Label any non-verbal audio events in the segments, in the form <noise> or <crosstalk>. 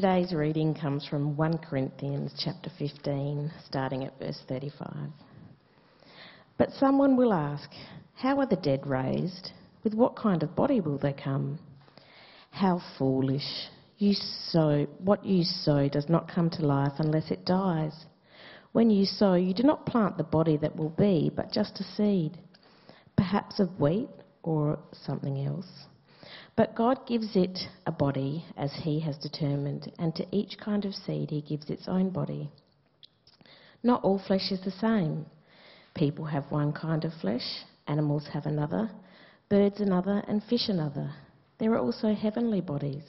Today's reading comes from 1 Corinthians chapter 15, starting at verse 35. But someone will ask, How are the dead raised? With what kind of body will they come? How foolish! You sow, what you sow does not come to life unless it dies. When you sow, you do not plant the body that will be, but just a seed, perhaps of wheat or something else. But God gives it a body as He has determined, and to each kind of seed He gives its own body. Not all flesh is the same. People have one kind of flesh, animals have another, birds another, and fish another. There are also heavenly bodies,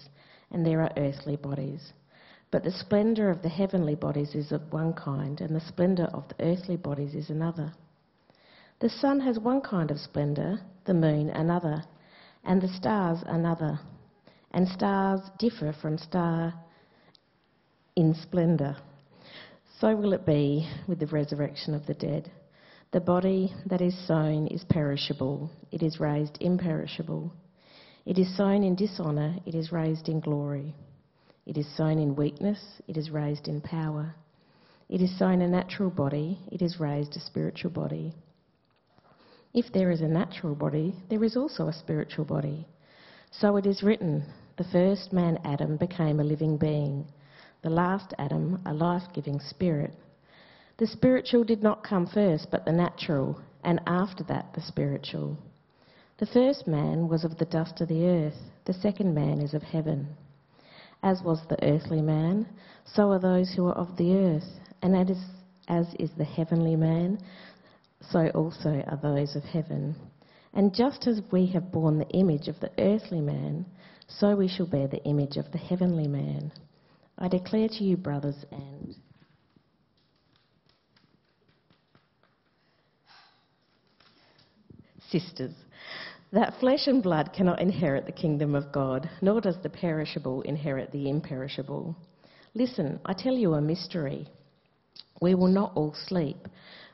and there are earthly bodies. But the splendour of the heavenly bodies is of one kind, and the splendour of the earthly bodies is another. The sun has one kind of splendour, the moon another, and the stars another. And stars differ from star in splendour. So will it be with the resurrection of the dead. The body that is sown is perishable, it is raised imperishable. It is sown in dishonour, it is raised in glory. It is sown in weakness, it is raised in power. It is sown a natural body, it is raised a spiritual body. If there is a natural body, there is also a spiritual body. So it is written the first man, Adam, became a living being, the last Adam, a life giving spirit. The spiritual did not come first, but the natural, and after that, the spiritual. The first man was of the dust of the earth, the second man is of heaven. As was the earthly man, so are those who are of the earth, and as, as is the heavenly man, so also are those of heaven. And just as we have borne the image of the earthly man, so we shall bear the image of the heavenly man. I declare to you, brothers and sisters, that flesh and blood cannot inherit the kingdom of God, nor does the perishable inherit the imperishable. Listen, I tell you a mystery. We will not all sleep,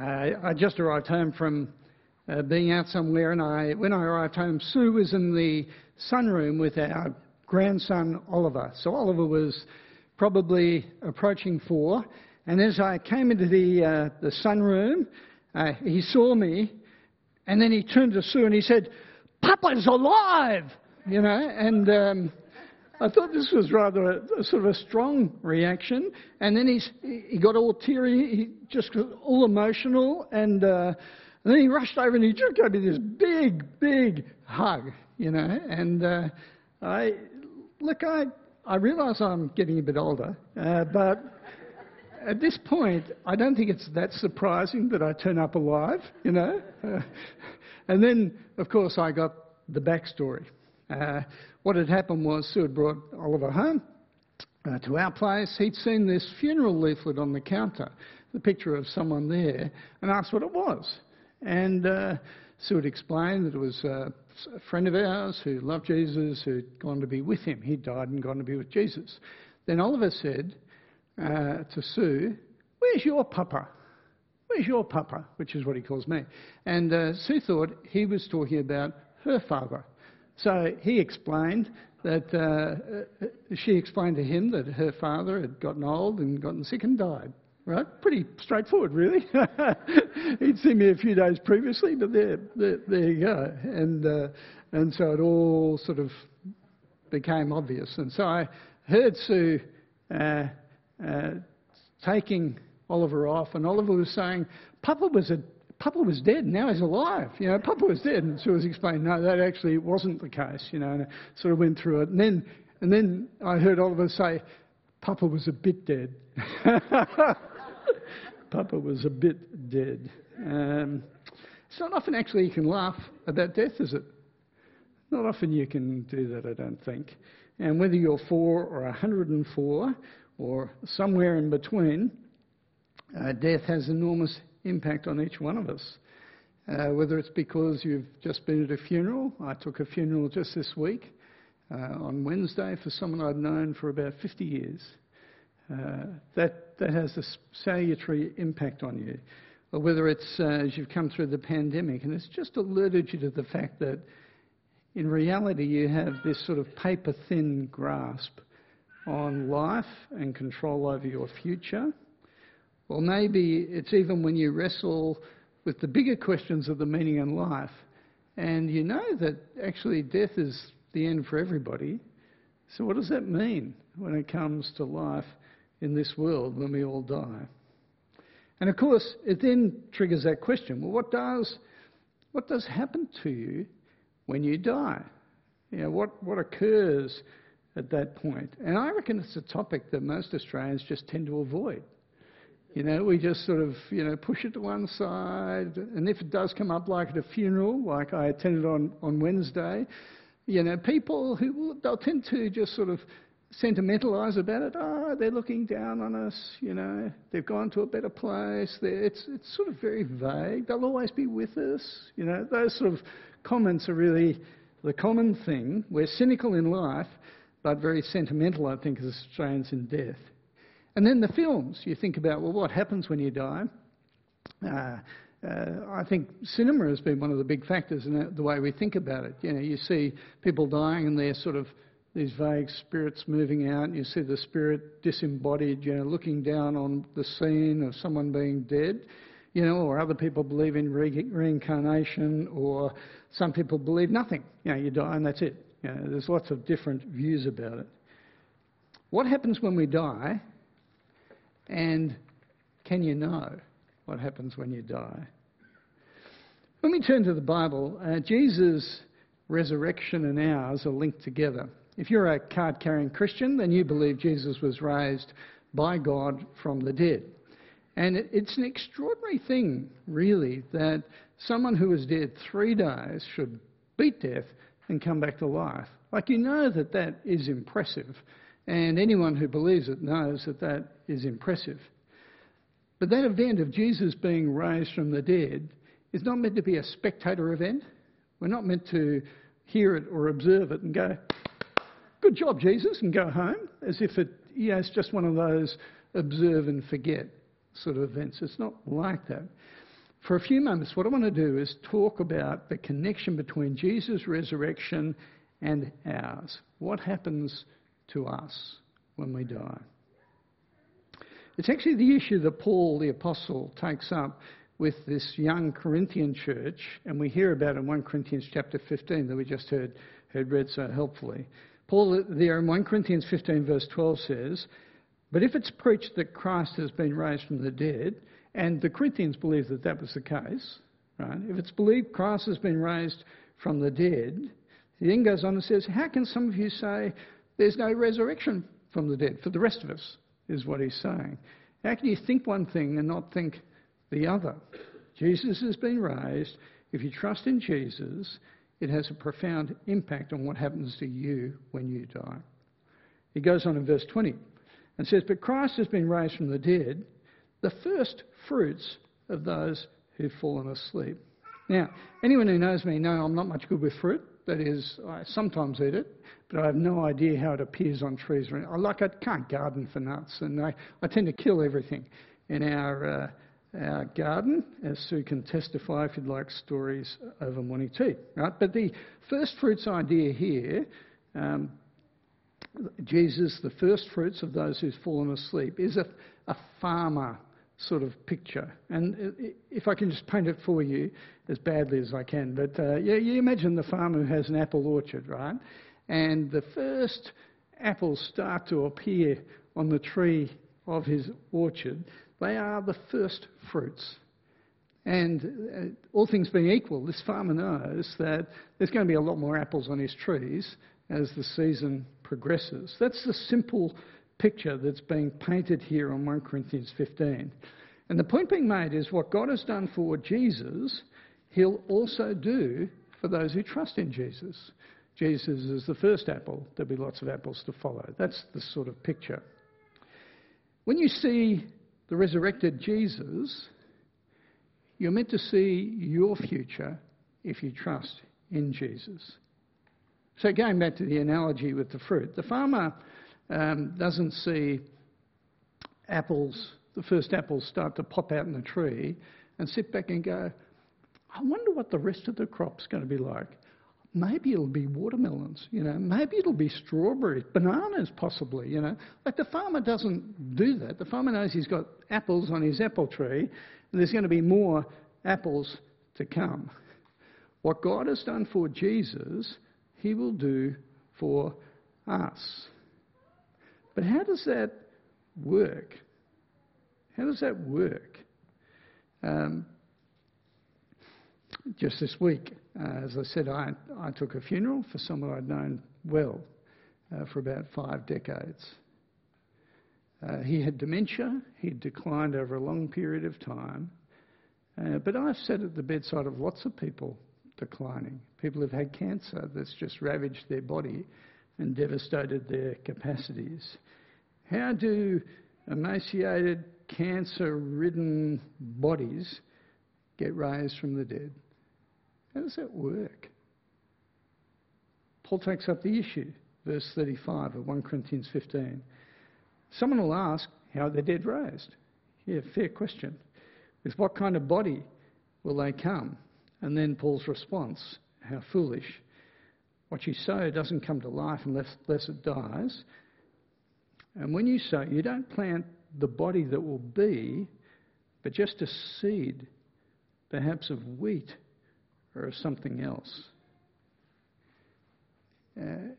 I just arrived home from uh, being out somewhere, and I, when I arrived home, Sue was in the sunroom with our grandson Oliver. So Oliver was probably approaching four, and as I came into the uh, the sunroom, uh, he saw me, and then he turned to Sue and he said, "Papa's alive!" You know, and. Um, I thought this was rather a, a, sort of a strong reaction. And then he's, he got all teary, he just got all emotional, and, uh, and then he rushed over and he just gave me this big, big hug, you know. And uh, I, look, I, I realise I'm getting a bit older, uh, but at this point, I don't think it's that surprising that I turn up alive, you know. and then, of course, I got the backstory. Uh, what had happened was Sue had brought Oliver home uh, to our place. He'd seen this funeral leaflet on the counter, the picture of someone there, and asked what it was. And uh, Sue had explained that it was uh, a friend of ours who loved Jesus, who'd gone to be with him. He'd died and gone to be with Jesus. Then Oliver said uh, to Sue, Where's your papa? Where's your papa? Which is what he calls me. And uh, Sue thought he was talking about her father. So he explained that uh, she explained to him that her father had gotten old and gotten sick and died. Right? Pretty straightforward, really. <laughs> He'd seen me a few days previously, but there, there, there you go. And, uh, and so it all sort of became obvious. And so I heard Sue uh, uh, taking Oliver off, and Oliver was saying, Papa was a Papa was dead, now he's alive. You know, Papa was dead. And Sue was explaining, no, that actually wasn't the case, you know, and I sort of went through it. And then, and then I heard Oliver say, Papa was a bit dead. <laughs> Papa was a bit dead. Um, it's not often actually you can laugh about death, is it? Not often you can do that, I don't think. And whether you're four or 104 or somewhere in between, uh, death has enormous impact on each one of us. Uh, whether it's because you've just been at a funeral, I took a funeral just this week uh, on Wednesday for someone I'd known for about 50 years. Uh, that, that has a salutary impact on you. Or whether it's uh, as you've come through the pandemic and it's just alerted you to the fact that in reality you have this sort of paper thin grasp on life and control over your future. Or maybe it's even when you wrestle with the bigger questions of the meaning in life and you know that actually death is the end for everybody. So, what does that mean when it comes to life in this world when we all die. And of course, it then triggers that question well, what does, what does happen to you when you die? You know, what, what occurs at that point? And I reckon it's a topic that most Australians just tend to avoid. You know, we just sort of, you know, push it to one side. And if it does come up like at a funeral, like I attended on, on Wednesday, you know, people who, they'll tend to just sort of sentimentalise about it. Oh, they're looking down on us, you know, they've gone to a better place. it's, it's sort of very vague. They'll always be with us. You know, those sort of comments are really the common thing. We're cynical in life, but very sentimental, I think, as Australians in death. And then the films, you think about, well, what happens when you die? Uh, uh, I think cinema has been one of the big factors in the way we think about it. You know, you see people dying and they're sort of these vague spirits moving out, and you see the spirit disembodied, you know, looking down on the scene of someone being dead, you know, or other people believe in re- reincarnation, or some people believe nothing. You know, you die and that's it. You know, there's lots of different views about it. What happens when we die, and can you know what happens when you die? When we turn to the Bible, uh, Jesus' resurrection and ours are linked together. If you're a card carrying Christian, then you believe Jesus was raised by God from the dead. And it's an extraordinary thing, really, that someone who was dead three days should beat death and come back to life. Like, you know that that is impressive. And anyone who believes it knows that that is impressive. But that event of Jesus being raised from the dead is not meant to be a spectator event. We're not meant to hear it or observe it and go, good job, Jesus, and go home, as if it, you know, it's just one of those observe and forget sort of events. It's not like that. For a few moments, what I want to do is talk about the connection between Jesus' resurrection and ours. What happens to us when we die? It's actually the issue that Paul the Apostle takes up with this young Corinthian church, and we hear about in 1 Corinthians chapter 15 that we just heard, heard read so helpfully. Paul there in 1 Corinthians 15, verse 12 says, But if it's preached that Christ has been raised from the dead, and the Corinthians believe that that was the case, right? If it's believed Christ has been raised from the dead, he then goes on and says, How can some of you say there's no resurrection from the dead for the rest of us? Is what he's saying. How can you think one thing and not think the other? Jesus has been raised. If you trust in Jesus, it has a profound impact on what happens to you when you die. He goes on in verse 20 and says, But Christ has been raised from the dead, the first fruits of those who've fallen asleep. Now, anyone who knows me know I'm not much good with fruit. That is, I sometimes eat it, but I have no idea how it appears on trees. I like I can't garden for nuts, and I, I tend to kill everything in our uh, our garden, as Sue can testify if you'd like stories over morning tea. Right? But the first fruits idea here, um, Jesus, the first fruits of those who's fallen asleep, is a, a farmer sort of picture. And if I can just paint it for you as badly as I can, but uh, yeah, you imagine the farmer who has an apple orchard, right? And the first apples start to appear on the tree of his orchard. They are the first fruits. And uh, all things being equal, this farmer knows that there's going to be a lot more apples on his trees as the season progresses. That's the simple picture that's being painted here on 1 Corinthians 15. And the point being made is what God has done for Jesus, He'll also do for those who trust in Jesus. Jesus is the first apple, there'll be lots of apples to follow. That's the sort of picture. When you see the resurrected Jesus, you're meant to see your future if you trust in Jesus. So, going back to the analogy with the fruit, the farmer um, doesn't see apples, the first apples start to pop out in the tree, and sit back and go, I wonder what the rest of the crop's going to be like. Maybe it'll be watermelons, you know, maybe it'll be strawberries, bananas possibly, you know. Like the farmer doesn't do that. The farmer knows he's got apples on his apple tree, and there's going to be more apples to come. What God has done for Jesus, he will do for us. But how does that work? How does that work? Um, just this week, uh, as I said, I, I took a funeral for someone I'd known well uh, for about five decades. Uh, he had dementia, he'd declined over a long period of time. Uh, but I've sat at the bedside of lots of people declining. People who've had cancer that's just ravaged their body and devastated their capacities. How do emaciated, cancer ridden bodies get raised from the dead? How does that work? Paul takes up the issue, verse 35 of 1 Corinthians 15. Someone will ask, How are the dead raised? Yeah, fair question. With what kind of body will they come? And then Paul's response, How foolish. What you sow doesn't come to life unless, unless it dies. And when you sow, you don't plant the body that will be, but just a seed, perhaps of wheat or of something else. Uh,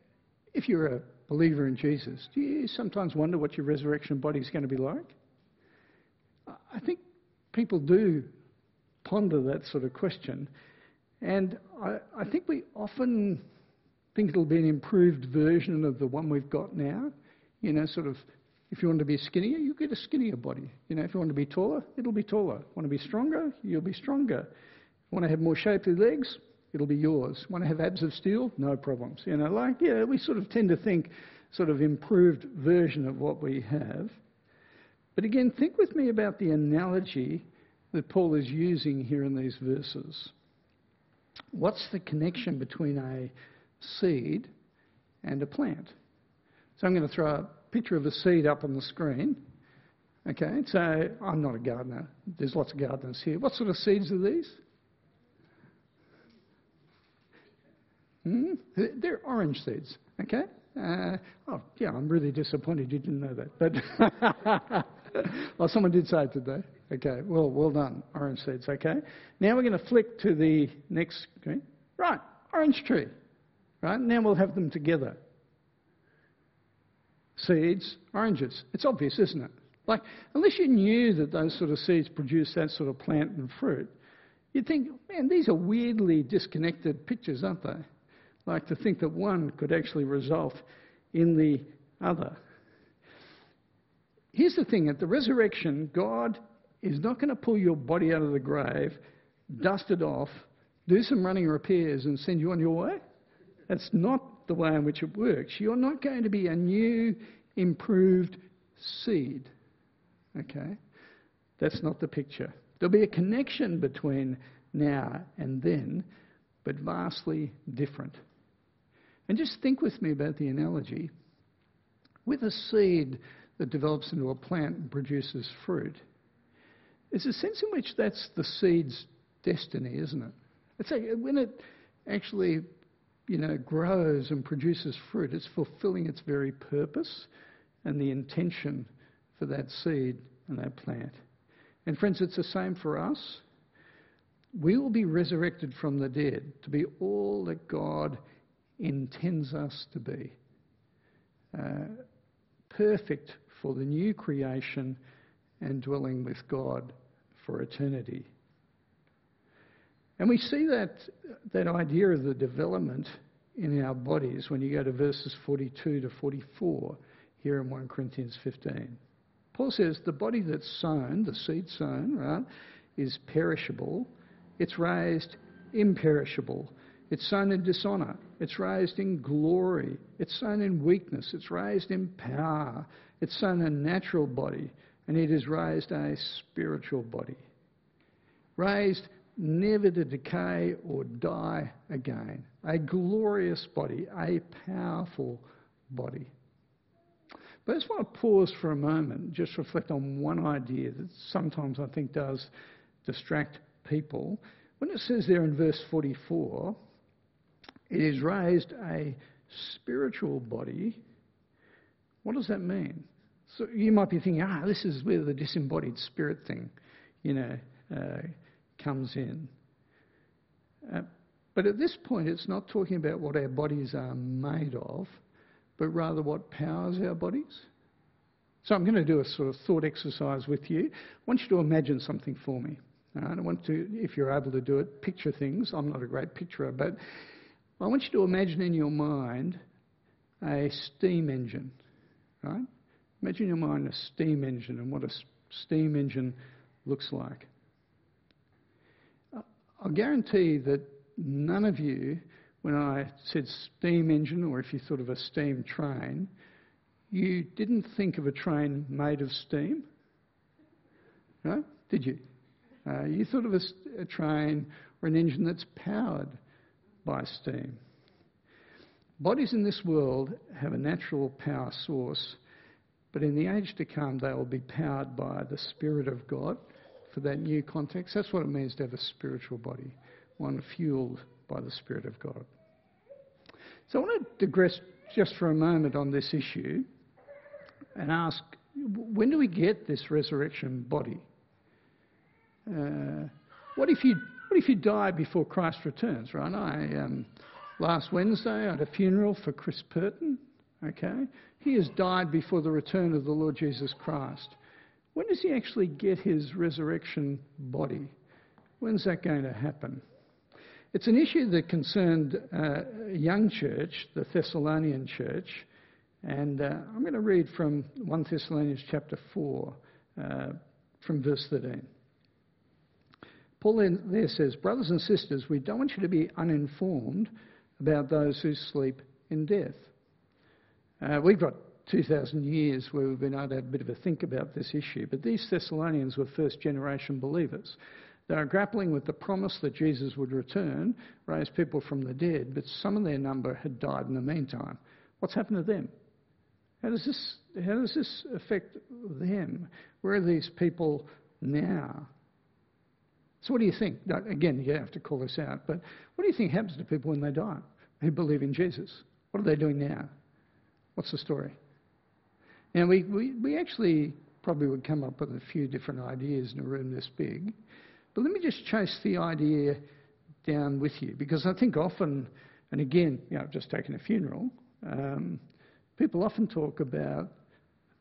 if you're a believer in Jesus, do you sometimes wonder what your resurrection body is going to be like? I think people do ponder that sort of question. And I, I, think we often think it'll be an improved version of the one we've got now. You know, sort of, if you want to be skinnier, you get a skinnier body. You know, if you want to be taller, it'll be taller. Want to be stronger, you'll be stronger. Want to have more shapely legs, it'll be yours. Want to have abs of steel, no problems. You know, like, yeah, we sort of tend to think sort of improved version of what we have. But again, think with me about the analogy that Paul is using here in these verses. What's the connection between a seed and a plant? So I'm going to throw a picture of a seed up on the screen. Okay, so I'm not a gardener. There's lots of gardeners here. What sort of seeds are these? Hmm? They're orange seeds. Okay. Uh, oh, yeah, I'm really disappointed you didn't know that. But <laughs> well, someone did say it today. Okay, well, well done, orange seeds. Okay, now we're going to flick to the next screen. Right, orange tree. Right, now we'll have them together. Seeds, oranges. It's obvious, isn't it? Like, unless you knew that those sort of seeds produce that sort of plant and fruit, you'd think, man, these are weirdly disconnected pictures, aren't they? Like to think that one could actually result in the other. Here's the thing at the resurrection, God is not going to pull your body out of the grave, dust it off, do some running repairs, and send you on your way. That's not the way in which it works. You're not going to be a new, improved seed. Okay? That's not the picture. There'll be a connection between now and then, but vastly different. And just think with me about the analogy. With a seed that develops into a plant and produces fruit, there's a sense in which that's the seed's destiny, isn't it? It's like when it actually, you know, grows and produces fruit, it's fulfilling its very purpose and the intention for that seed and that plant. And friends, it's the same for us. We will be resurrected from the dead to be all that God intends us to be. Uh, perfect for the new creation and dwelling with God for eternity. And we see that, that idea of the development in our bodies when you go to verses 42 to 44 here in 1 Corinthians 15. Paul says the body that's sown, the seed sown, right, is perishable. It's raised imperishable. It's sown in dishonour. It's raised in glory. It's sown in weakness. It's raised in power. It's sown a natural body. And it is raised a spiritual body. Raised never to decay or die again. A glorious body, a powerful body. But I just want to pause for a moment, just reflect on one idea that sometimes I think does distract people. When it says there in verse 44, it is raised a spiritual body, what does that mean? So you might be thinking, ah, this is where the disembodied spirit thing, you know, uh, comes in. Uh, but at this point, it's not talking about what our bodies are made of but rather what powers our bodies. So I'm going to do a sort of thought exercise with you. I want you to imagine something for me. I want to, if you're able to do it, picture things. I'm not a great picturer, but I want you to imagine in your mind a steam engine. Right? Imagine in your mind a steam engine and what a steam engine looks like. I'll guarantee that none of you when I said steam engine, or if you thought of a steam train, you didn't think of a train made of steam, no? Did you? Uh, you thought of a, a train or an engine that's powered by steam. Bodies in this world have a natural power source, but in the age to come, they will be powered by the Spirit of God for that new context. That's what it means to have a spiritual body, one fueled by the Spirit of God. So I want to digress just for a moment on this issue and ask when do we get this resurrection body? Uh, what if you what if you die before Christ returns? Right? I um, last Wednesday I had a funeral for Chris Purton. Okay, he has died before the return of the Lord Jesus Christ. When does he actually get his resurrection body? When's that going to happen? It's an issue that concerned uh, a young church, the Thessalonian church, and uh, I'm going to read from 1 Thessalonians chapter 4, uh, from verse 13. Paul there says, Brothers and sisters, we don't want you to be uninformed about those who sleep in death. Uh, we've got 2,000 years where we've been able to have a bit of a think about this issue, but these Thessalonians were first generation believers. They are grappling with the promise that Jesus would return, raise people from the dead, but some of their number had died in the meantime. What's happened to them? How does this, how does this affect them? Where are these people now? So, what do you think? Again, you have to call this out, but what do you think happens to people when they die who believe in Jesus? What are they doing now? What's the story? Now, we, we, we actually probably would come up with a few different ideas in a room this big. But let me just chase the idea down with you because I think often, and again, you know, I've just taken a funeral, um, people often talk about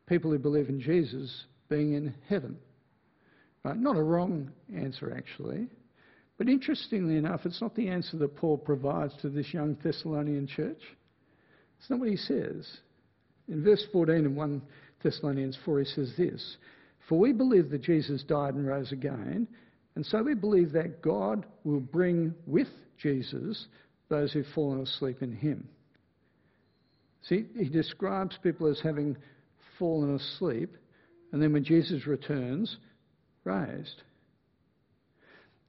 people who believe in Jesus being in heaven. Right? Not a wrong answer, actually. But interestingly enough, it's not the answer that Paul provides to this young Thessalonian church. It's not what he says. In verse 14 of 1 Thessalonians 4, he says this For we believe that Jesus died and rose again and so we believe that God will bring with Jesus those who've fallen asleep in him. See, he describes people as having fallen asleep, and then when Jesus returns, raised.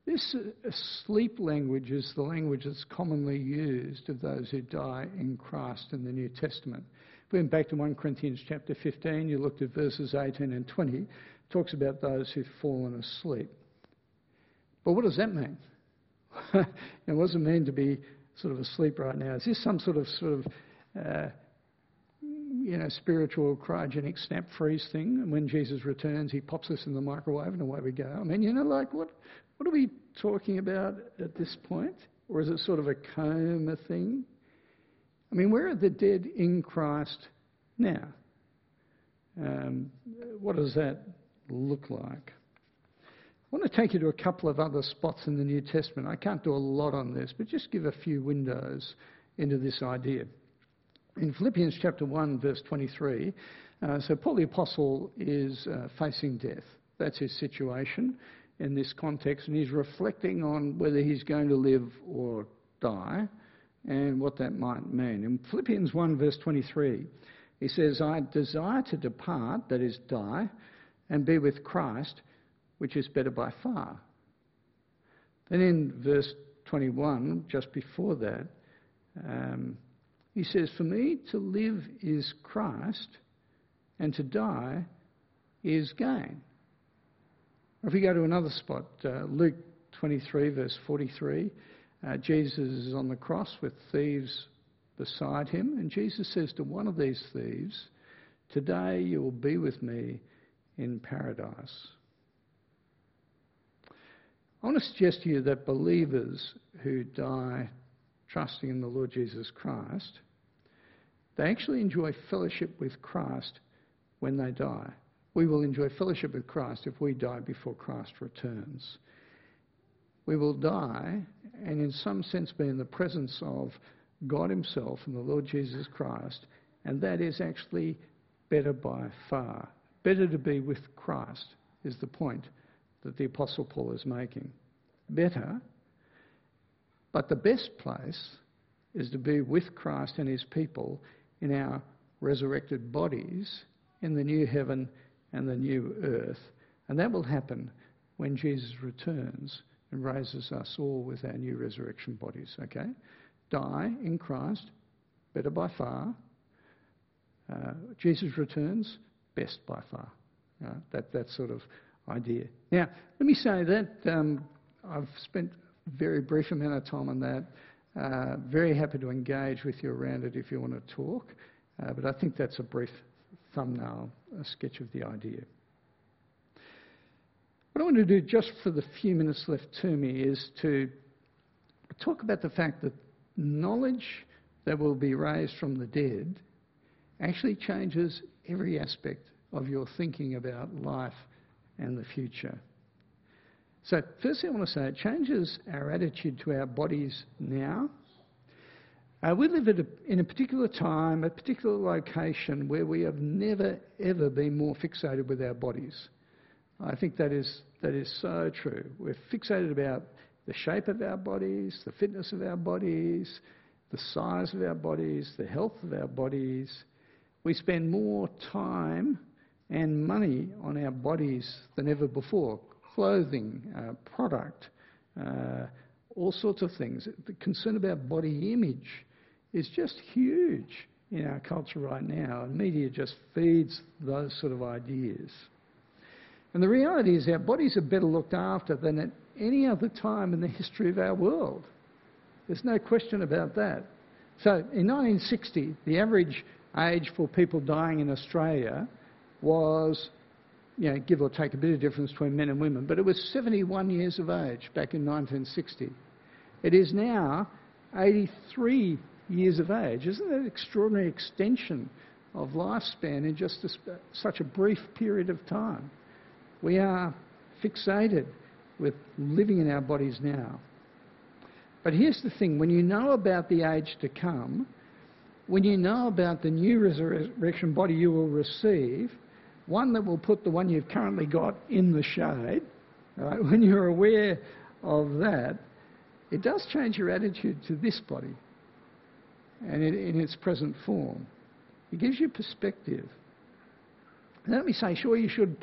This uh, sleep language is the language that's commonly used of those who die in Christ in the New Testament. Went back to 1 Corinthians chapter 15, you looked at verses 18 and 20, it talks about those who've fallen asleep. But what does that mean? <laughs> it doesn't mean to be sort of asleep right now. Is this some sort of sort of uh, you know spiritual cryogenic snap freeze thing? And when Jesus returns, he pops us in the microwave and away we go. I mean, you know, like what what are we talking about at this point? Or is it sort of a coma thing? I mean, where are the dead in Christ now? Um, what does that look like? I want to take you to a couple of other spots in the New Testament. I can't do a lot on this, but just give a few windows into this idea. In Philippians chapter 1, verse 23, uh, so Paul the Apostle is uh, facing death. That's his situation in this context, and he's reflecting on whether he's going to live or die and what that might mean. In Philippians 1, verse 23, he says, I desire to depart, that is, die, and be with Christ which is better by far. Then in verse 21, just before that, um, he says, For me to live is Christ, and to die is gain. Or if we go to another spot, uh, Luke 23, verse 43, uh, Jesus is on the cross with thieves beside him, and Jesus says to one of these thieves, Today you will be with me in paradise. I want to suggest to you that believers who die trusting in the Lord Jesus Christ, they actually enjoy fellowship with Christ when they die. We will enjoy fellowship with Christ if we die before Christ returns. We will die and, in some sense, be in the presence of God Himself and the Lord Jesus Christ, and that is actually better by far. Better to be with Christ is the point that the Apostle Paul is making. Better, but the best place is to be with Christ and his people in our resurrected bodies in the new heaven and the new earth. And that will happen when Jesus returns and raises us all with our new resurrection bodies, okay? Die in Christ, better by far. Uh, Jesus returns, best by far. Uh, that, that sort of idea. Now, let me say that um, I've spent a very brief amount of time on that. Uh, very happy to engage with you around it if you want to talk, uh, but I think that's a brief thumbnail, a sketch of the idea. What I want to do just for the few minutes left to me is to talk about the fact that knowledge that will be raised from the dead actually changes every aspect of your thinking about life and the future. So, firstly, I want to say it changes our attitude to our bodies now. Uh, we live a, in a particular time, a particular location where we have never, ever been more fixated with our bodies. I think that is, that is so true. We're fixated about the shape of our bodies, the fitness of our bodies, the size of our bodies, the health of our bodies. We spend more time and money on our bodies than ever before. Clothing, uh, product, uh, all sorts of things. The concern about body image is just huge in our culture right now, and media just feeds those sort of ideas. And the reality is, our bodies are better looked after than at any other time in the history of our world. There's no question about that. So, in 1960, the average age for people dying in Australia was, you know, give or take a bit of difference between men and women, but it was 71 years of age back in 1960. It is now 83 years of age. Isn't that an extraordinary extension of lifespan in just a, such a brief period of time? We are fixated with living in our bodies now. But here's the thing when you know about the age to come, when you know about the new resurrection body you will receive, one that will put the one you've currently got in the shade, right? <laughs> when you're aware of that, it does change your attitude to this body and it, in its present form. It gives you perspective. And let me say, sure, you should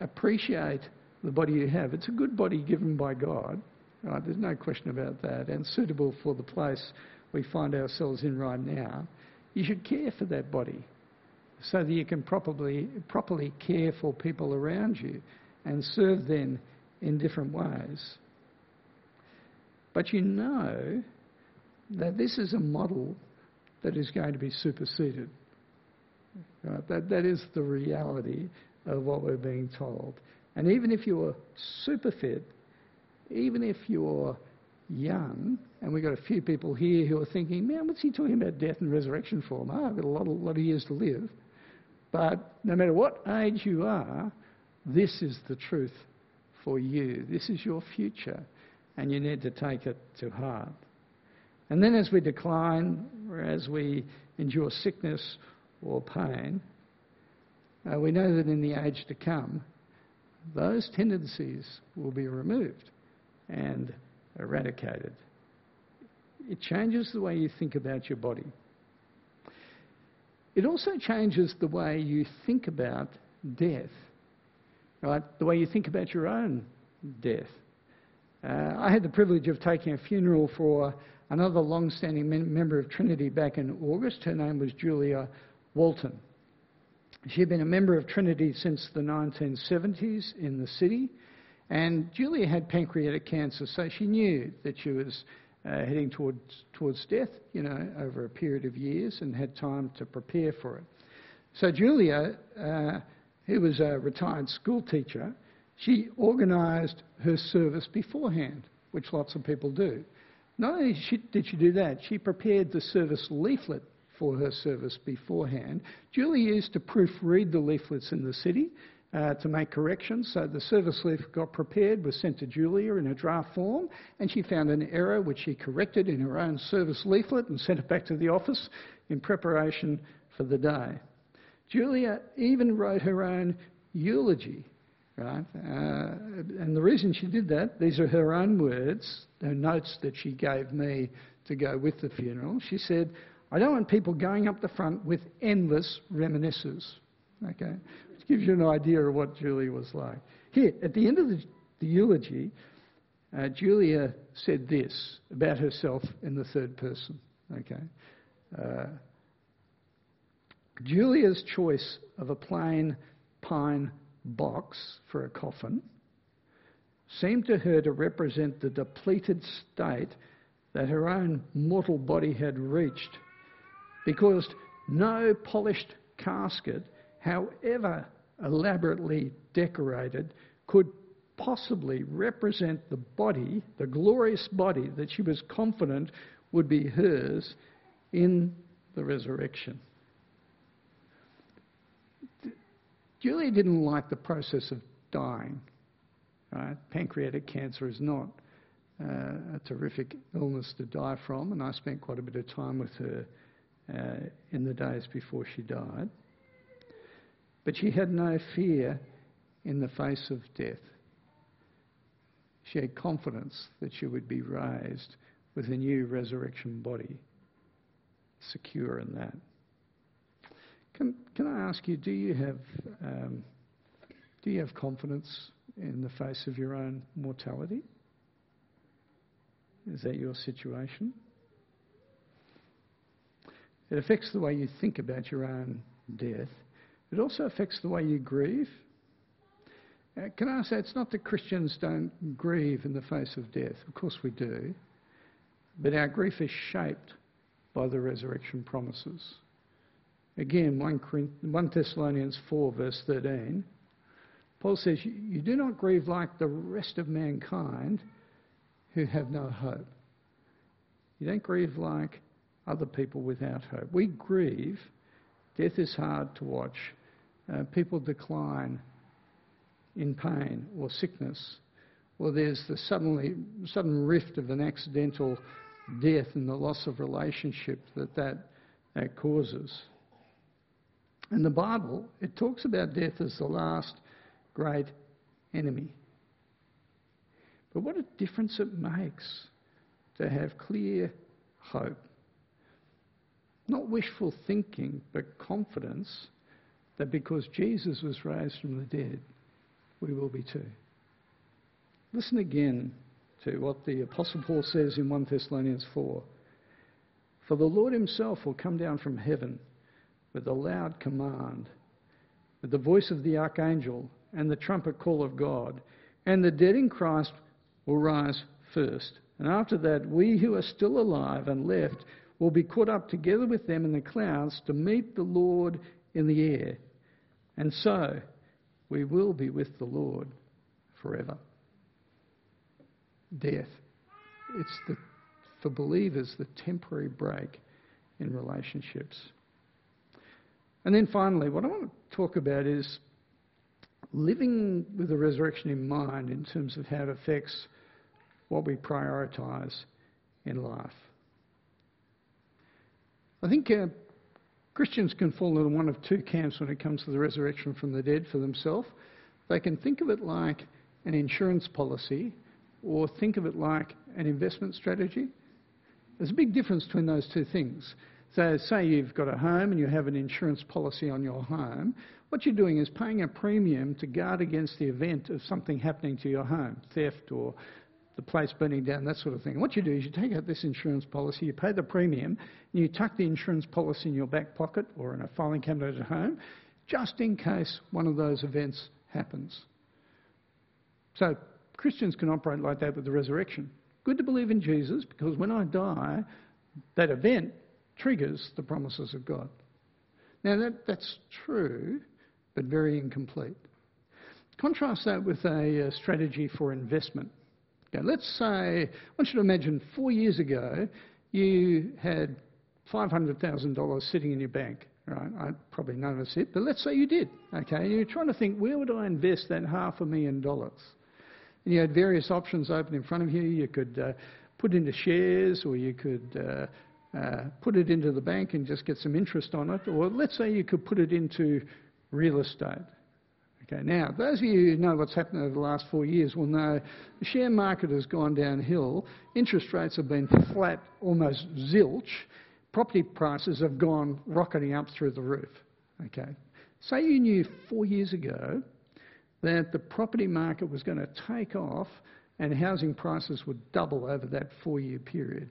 appreciate the body you have. It's a good body given by God, right? There's no question about that, and suitable for the place we find ourselves in right now. You should care for that body so that you can properly, properly care for people around you and serve them in different ways. But you know that this is a model that is going to be superseded. Right? That, that is the reality of what we're being told. And even if you're super fit, even if you're young, and we've got a few people here who are thinking, man, what's he talking about death and resurrection for? Oh, I've got a lot, a lot of years to live. But no matter what age you are, this is the truth for you. This is your future, and you need to take it to heart. And then as we decline, or as we endure sickness or pain, uh, we know that in the age to come, those tendencies will be removed and eradicated. It changes the way you think about your body. It also changes the way you think about death, right? The way you think about your own death. Uh, I had the privilege of taking a funeral for another long standing member of Trinity back in August. Her name was Julia Walton. She had been a member of Trinity since the 1970s in the city, and Julia had pancreatic cancer, so she knew that she was uh, heading towards, towards death, you know, over a period of years and had time to prepare for it. So Julia, uh, who was a retired school teacher, she organised her service beforehand, which lots of people do. Not only did she do that, she prepared the service leaflet for her service beforehand. Julie used to proofread the leaflets in the city uh, to make corrections. So the service leaflet got prepared, was sent to Julia in a draft form, and she found an error which she corrected in her own service leaflet and sent it back to the office in preparation for the day. Julia even wrote her own eulogy right? Uh, and the reason she did that, these are her own words, her notes that she gave me to go with the funeral. She said, I don't want people going up the front with endless reminiscences. Okay? Which gives you an idea of what Julia was like. Here, at the end of the, the eulogy, uh, Julia said this about herself in the third person. Okay? Uh, Julia's choice of a plain pine box for a coffin seemed to her to represent the depleted state that her own mortal body had reached because no polished casket, however elaborately decorated, could possibly represent the body, the glorious body that she was confident would be hers in the resurrection. Julia didn't like the process of dying. Right? Pancreatic cancer is not uh, a terrific illness to die from, and I spent quite a bit of time with her uh, in the days before she died. But she had no fear in the face of death. She had confidence that she would be raised with a new resurrection body, secure in that. Can, can I ask you, do you have um, do you have confidence in the face of your own mortality? Is that your situation? It affects the way you think about your own death. It also affects the way you grieve. Uh, can I say it's not that Christians don't grieve in the face of death? Of course we do. But our grief is shaped by the resurrection promises. Again, 1 Thessalonians 4, verse 13, Paul says, You do not grieve like the rest of mankind who have no hope. You don't grieve like other people without hope. We grieve. Death is hard to watch. Uh, people decline in pain or sickness, or there's the suddenly, sudden rift of an accidental death and the loss of relationship that that, that causes. In the Bible, it talks about death as the last great enemy. But what a difference it makes to have clear hope. Not wishful thinking, but confidence that because Jesus was raised from the dead, we will be too. Listen again to what the Apostle Paul says in 1 Thessalonians 4. For the Lord himself will come down from heaven with a loud command, with the voice of the archangel and the trumpet call of God, and the dead in Christ will rise first. And after that, we who are still alive and left will be caught up together with them in the clouds to meet the Lord in the air. And so we will be with the Lord forever. Death. It's the, for believers the temporary break in relationships. And then finally, what I want to talk about is living with the resurrection in mind in terms of how it affects what we prioritise in life. I think uh, Christians can fall into one of two camps when it comes to the resurrection from the dead for themselves. They can think of it like an insurance policy or think of it like an investment strategy. There's a big difference between those two things. So, say you've got a home and you have an insurance policy on your home. What you're doing is paying a premium to guard against the event of something happening to your home, theft or the place burning down, that sort of thing. What you do is you take out this insurance policy, you pay the premium, and you tuck the insurance policy in your back pocket or in a filing cabinet at home, just in case one of those events happens. So Christians can operate like that with the resurrection. Good to believe in Jesus because when I die, that event triggers the promises of God. Now that, that's true, but very incomplete. Contrast that with a, a strategy for investment. Okay, let's say, I want you to imagine four years ago you had $500,000 sitting in your bank. Right, I probably none of us it, but let's say you did. Okay, you're trying to think where would I invest that half a million dollars? And you had various options open in front of you. You could uh, put into shares, or you could uh, uh, put it into the bank and just get some interest on it, or let's say you could put it into real estate. Okay, now, those of you who know what's happened over the last four years will know the share market has gone downhill, interest rates have been flat, almost zilch, property prices have gone rocketing up through the roof. Okay, say you knew four years ago that the property market was going to take off and housing prices would double over that four year period.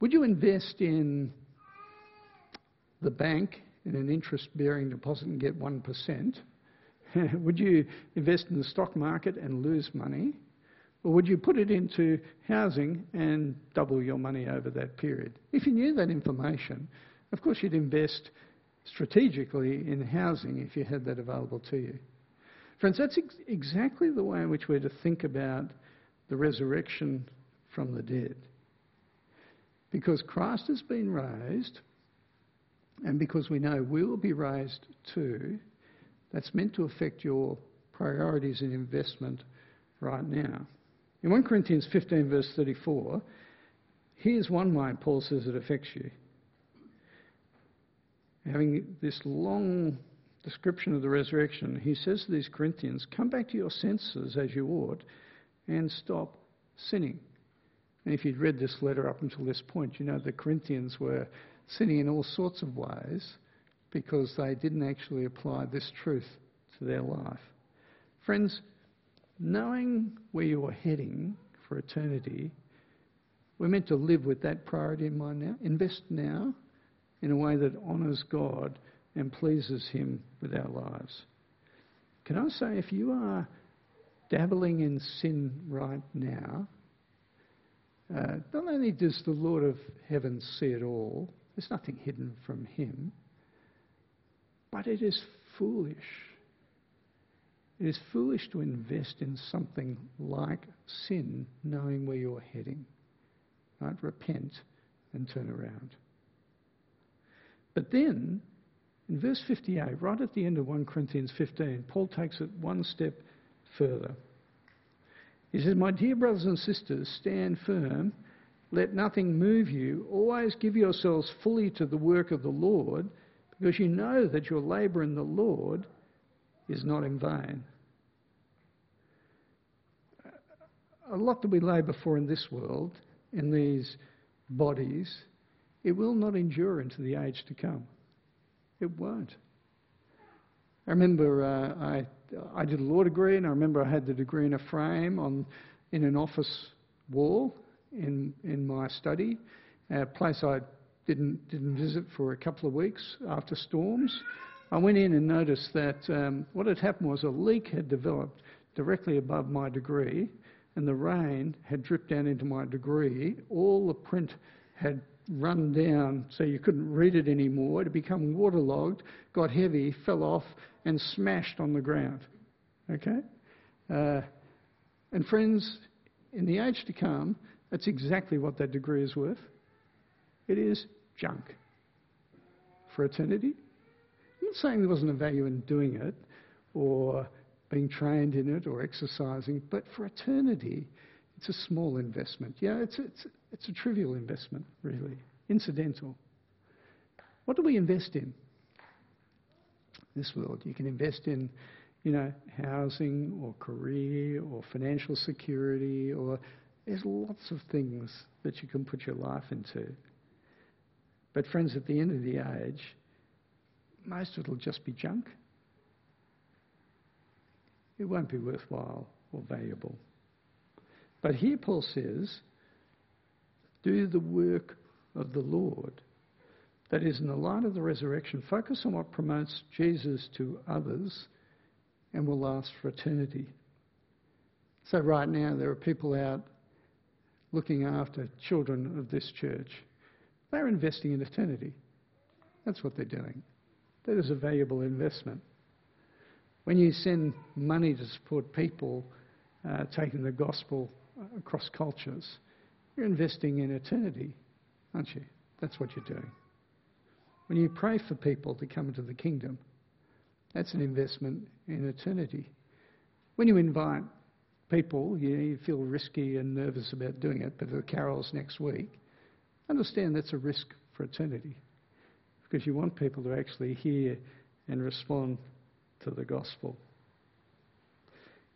Would you invest in the bank in an interest bearing deposit and get 1%? <laughs> would you invest in the stock market and lose money? Or would you put it into housing and double your money over that period? If you knew that information, of course you'd invest strategically in housing if you had that available to you. Friends, that's ex- exactly the way in which we're to think about the resurrection from the dead. Because Christ has been raised, and because we know we will be raised too, that's meant to affect your priorities in investment right now. In 1 Corinthians 15, verse 34, here's one way Paul says it affects you. Having this long description of the resurrection, he says to these Corinthians, Come back to your senses as you ought and stop sinning. And if you'd read this letter up until this point, you know the Corinthians were sinning in all sorts of ways because they didn't actually apply this truth to their life. Friends, knowing where you're heading for eternity, we're meant to live with that priority in mind now. Invest now in a way that honours God and pleases Him with our lives. Can I say, if you are dabbling in sin right now, uh, not only does the Lord of heaven see it all, there's nothing hidden from Him. But it is foolish. It is foolish to invest in something like sin, knowing where you're heading. Right? Repent and turn around. But then, in verse 58, right at the end of 1 Corinthians 15, Paul takes it one step further. He says, My dear brothers and sisters, stand firm. Let nothing move you. Always give yourselves fully to the work of the Lord because you know that your labour in the Lord is not in vain. A lot that we labour for in this world, in these bodies, it will not endure into the age to come. It won't. I remember uh, I, I did a law degree, and I remember I had the degree in a frame on, in an office wall in, in my study, a place I didn't, didn't visit for a couple of weeks after storms. I went in and noticed that um, what had happened was a leak had developed directly above my degree, and the rain had dripped down into my degree. All the print had run down so you couldn't read it anymore. It had become waterlogged, got heavy, fell off, and smashed on the ground. Okay? Uh, and friends, in the age to come, that's exactly what that degree is worth. It is junk for eternity. I'm not saying there wasn't a value in doing it or being trained in it or exercising, but for eternity, it's a small investment. Yeah, it's, it's, it's a trivial investment, really, incidental. What do we invest in? This world. You can invest in, you know, housing or career or financial security or there's lots of things that you can put your life into. But friends, at the end of the age, most of it will just be junk. It won't be worthwhile or valuable. But here Paul says, do the work of the Lord. That is, in the light of the resurrection, focus on what promotes Jesus to others and will last for eternity. So, right now, there are people out looking after children of this church. They're investing in eternity. That's what they're doing. That is a valuable investment. When you send money to support people uh, taking the gospel across cultures, you're investing in eternity, aren't you? That's what you're doing. When you pray for people to come into the kingdom, that's an investment in eternity. When you invite people, you, know, you feel risky and nervous about doing it, but the carols next week, understand that's a risk for eternity because you want people to actually hear and respond to the gospel.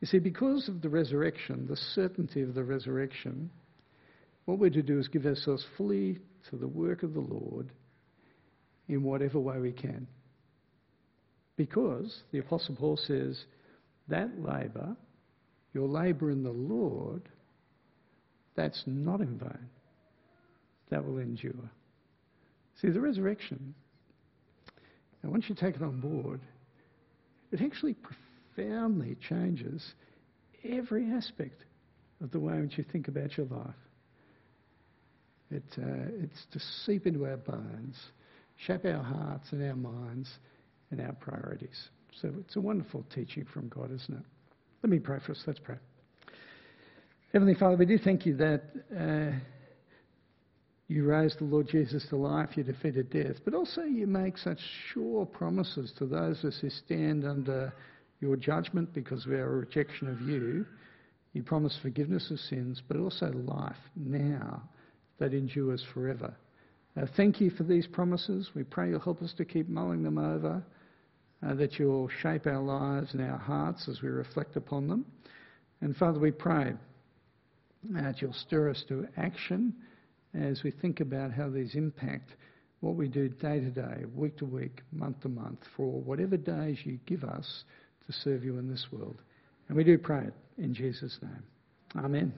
You see, because of the resurrection, the certainty of the resurrection, what we're to do is give ourselves fully to the work of the Lord in whatever way we can. Because the Apostle Paul says that labour, your labour in the Lord, that's not in vain. That will endure. See, the resurrection, and once you take it on board, it actually profoundly changes every aspect of the way in which you think about your life. It, uh, it's to seep into our bones, shape our hearts and our minds and our priorities. So it's a wonderful teaching from God, isn't it? Let me pray for us. Let's pray. Heavenly Father, we do thank you that uh, you raised the Lord Jesus to life, you defeated death, but also you make such sure promises to those us who stand under your judgment because of our rejection of you. You promise forgiveness of sins, but also life now that endures forever. Uh, thank you for these promises. We pray you'll help us to keep mulling them over, uh, that you'll shape our lives and our hearts as we reflect upon them. And Father, we pray that you'll stir us to action as we think about how these impact what we do day to day, week to week, month to month, for whatever days you give us to serve you in this world. And we do pray it in Jesus' name. Amen.